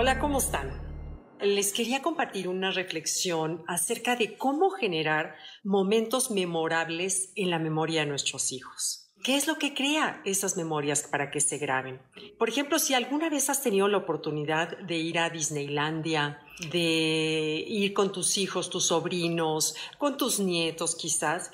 Hola, ¿cómo están? Les quería compartir una reflexión acerca de cómo generar momentos memorables en la memoria de nuestros hijos. ¿Qué es lo que crea esas memorias para que se graben? Por ejemplo, si alguna vez has tenido la oportunidad de ir a Disneylandia, de ir con tus hijos, tus sobrinos, con tus nietos quizás,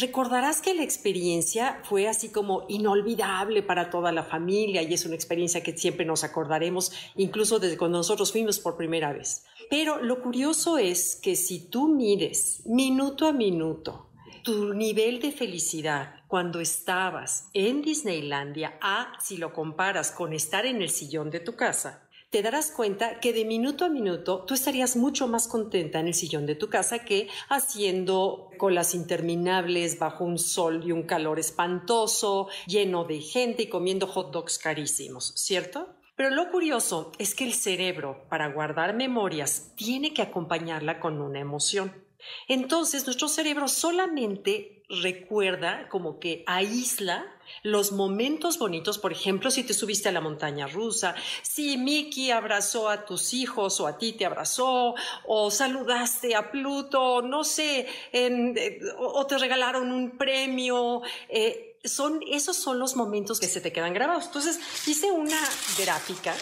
Recordarás que la experiencia fue así como inolvidable para toda la familia y es una experiencia que siempre nos acordaremos, incluso desde cuando nosotros fuimos por primera vez. Pero lo curioso es que si tú mides minuto a minuto tu nivel de felicidad cuando estabas en Disneylandia a si lo comparas con estar en el sillón de tu casa, te darás cuenta que de minuto a minuto tú estarías mucho más contenta en el sillón de tu casa que haciendo colas interminables bajo un sol y un calor espantoso, lleno de gente y comiendo hot dogs carísimos, ¿cierto? Pero lo curioso es que el cerebro, para guardar memorias, tiene que acompañarla con una emoción. Entonces, nuestro cerebro solamente recuerda, como que aísla los momentos bonitos, por ejemplo, si te subiste a la montaña rusa, si Mickey abrazó a tus hijos o a ti te abrazó, o saludaste a Pluto, no sé, eh, o te regalaron un premio. Eh, son, esos son los momentos que se te quedan grabados. Entonces, hice una gráfica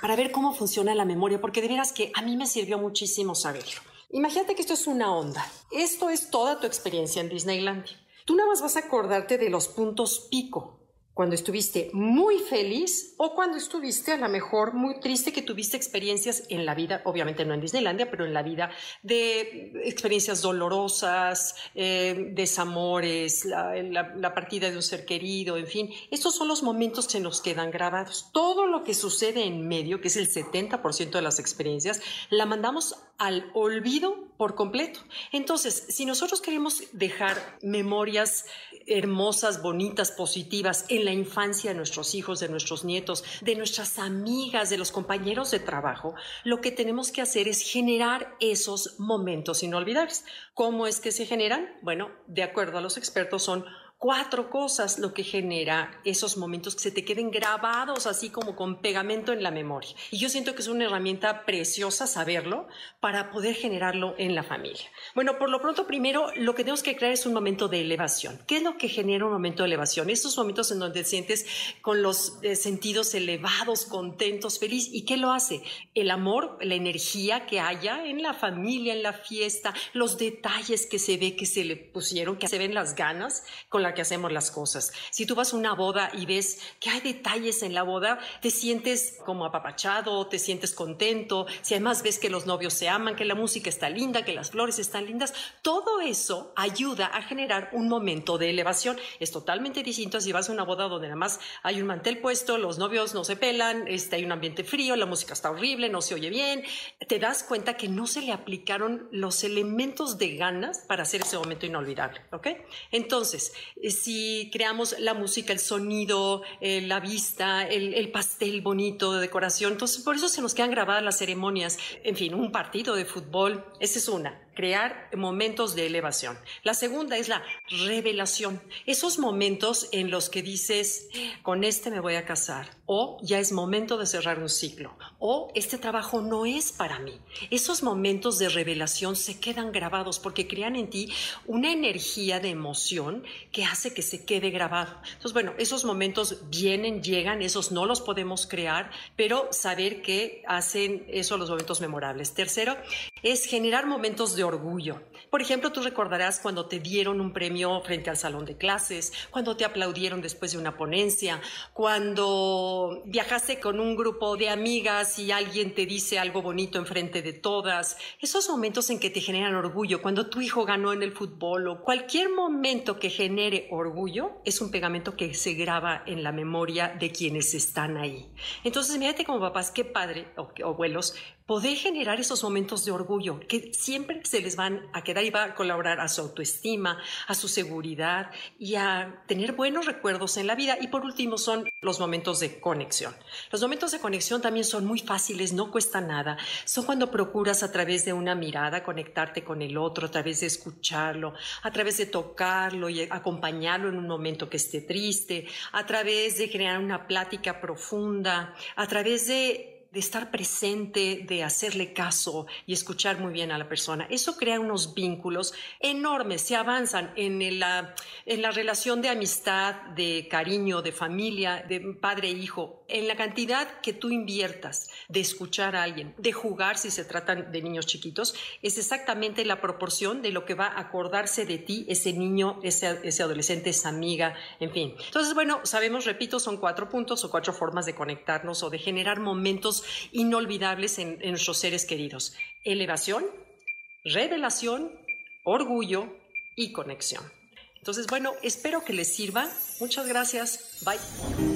para ver cómo funciona la memoria, porque de veras que a mí me sirvió muchísimo saberlo. Imagínate que esto es una onda. Esto es toda tu experiencia en Disneylandia. Tú nada más vas a acordarte de los puntos pico, cuando estuviste muy feliz o cuando estuviste a lo mejor muy triste que tuviste experiencias en la vida, obviamente no en Disneylandia, pero en la vida de experiencias dolorosas, eh, desamores, la, la, partida de un ser querido, en fin, estos son los momentos que nos quedan grabados. Todo lo que sucede en medio, que es el 70% de las experiencias, la mandamos al olvido por completo. Entonces, si nosotros queremos dejar memorias hermosas, bonitas, positivas la infancia de nuestros hijos, de nuestros nietos, de nuestras amigas, de los compañeros de trabajo, lo que tenemos que hacer es generar esos momentos inolvidables. ¿Cómo es que se generan? Bueno, de acuerdo a los expertos son cuatro cosas lo que genera esos momentos que se te queden grabados así como con pegamento en la memoria. Y yo siento que es una herramienta preciosa saberlo para poder generarlo en la familia. Bueno, por lo pronto, primero lo que tenemos que crear es un momento de elevación. ¿Qué es lo que genera un momento de elevación? Estos momentos en donde te sientes con los eh, sentidos elevados, contentos, feliz. ¿Y qué lo hace? El amor, la energía que haya en la familia, en la fiesta, los detalles que se ve que se le pusieron, que se ven las ganas con la que hacemos las cosas. Si tú vas a una boda y ves que hay detalles en la boda, te sientes como apapachado, te sientes contento, si además ves que los novios se aman, que la música está linda, que las flores están lindas, todo eso ayuda a generar un momento de elevación. Es totalmente distinto a si vas a una boda donde nada más hay un mantel puesto, los novios no se pelan, este, hay un ambiente frío, la música está horrible, no se oye bien, te das cuenta que no se le aplicaron los elementos de ganas para hacer ese momento inolvidable, ¿ok? Entonces, si creamos la música, el sonido, eh, la vista, el, pastel bonito de decoración. Entonces, por eso se nos quedan grabadas las ceremonias. En fin, un partido de fútbol, esa es una crear momentos de elevación. La segunda es la revelación. Esos momentos en los que dices, con este me voy a casar, o ya es momento de cerrar un ciclo, o este trabajo no es para mí. Esos momentos de revelación se quedan grabados porque crean en ti una energía de emoción que hace que se quede grabado. Entonces, bueno, esos momentos vienen, llegan, esos no los podemos crear, pero saber que hacen eso los momentos memorables. Tercero, es generar momentos de orgullo. Por ejemplo, tú recordarás cuando te dieron un premio frente al salón de clases, cuando te aplaudieron después de una ponencia, cuando viajaste con un grupo de amigas y alguien te dice algo bonito enfrente de todas. Esos momentos en que te generan orgullo, cuando tu hijo ganó en el fútbol o cualquier momento que genere orgullo, es un pegamento que se graba en la memoria de quienes están ahí. Entonces, mírate como papás, qué padre, o abuelos, poder generar esos momentos de orgullo que siempre se les van a quedar y va a colaborar a su autoestima, a su seguridad y a tener buenos recuerdos en la vida. Y por último son los momentos de conexión. Los momentos de conexión también son muy fáciles, no cuesta nada. Son cuando procuras a través de una mirada conectarte con el otro, a través de escucharlo, a través de tocarlo y acompañarlo en un momento que esté triste, a través de crear una plática profunda, a través de de estar presente, de hacerle caso y escuchar muy bien a la persona. Eso crea unos vínculos enormes, se avanzan en la, en la relación de amistad, de cariño, de familia, de padre-hijo, e en la cantidad que tú inviertas de escuchar a alguien, de jugar si se tratan de niños chiquitos, es exactamente la proporción de lo que va a acordarse de ti ese niño, ese, ese adolescente, esa amiga, en fin. Entonces, bueno, sabemos, repito, son cuatro puntos o cuatro formas de conectarnos o de generar momentos inolvidables en, nuestros seres queridos. Elevación, revelación, orgullo y conexión. Entonces, bueno, espero que les sirva. Muchas gracias. Bye.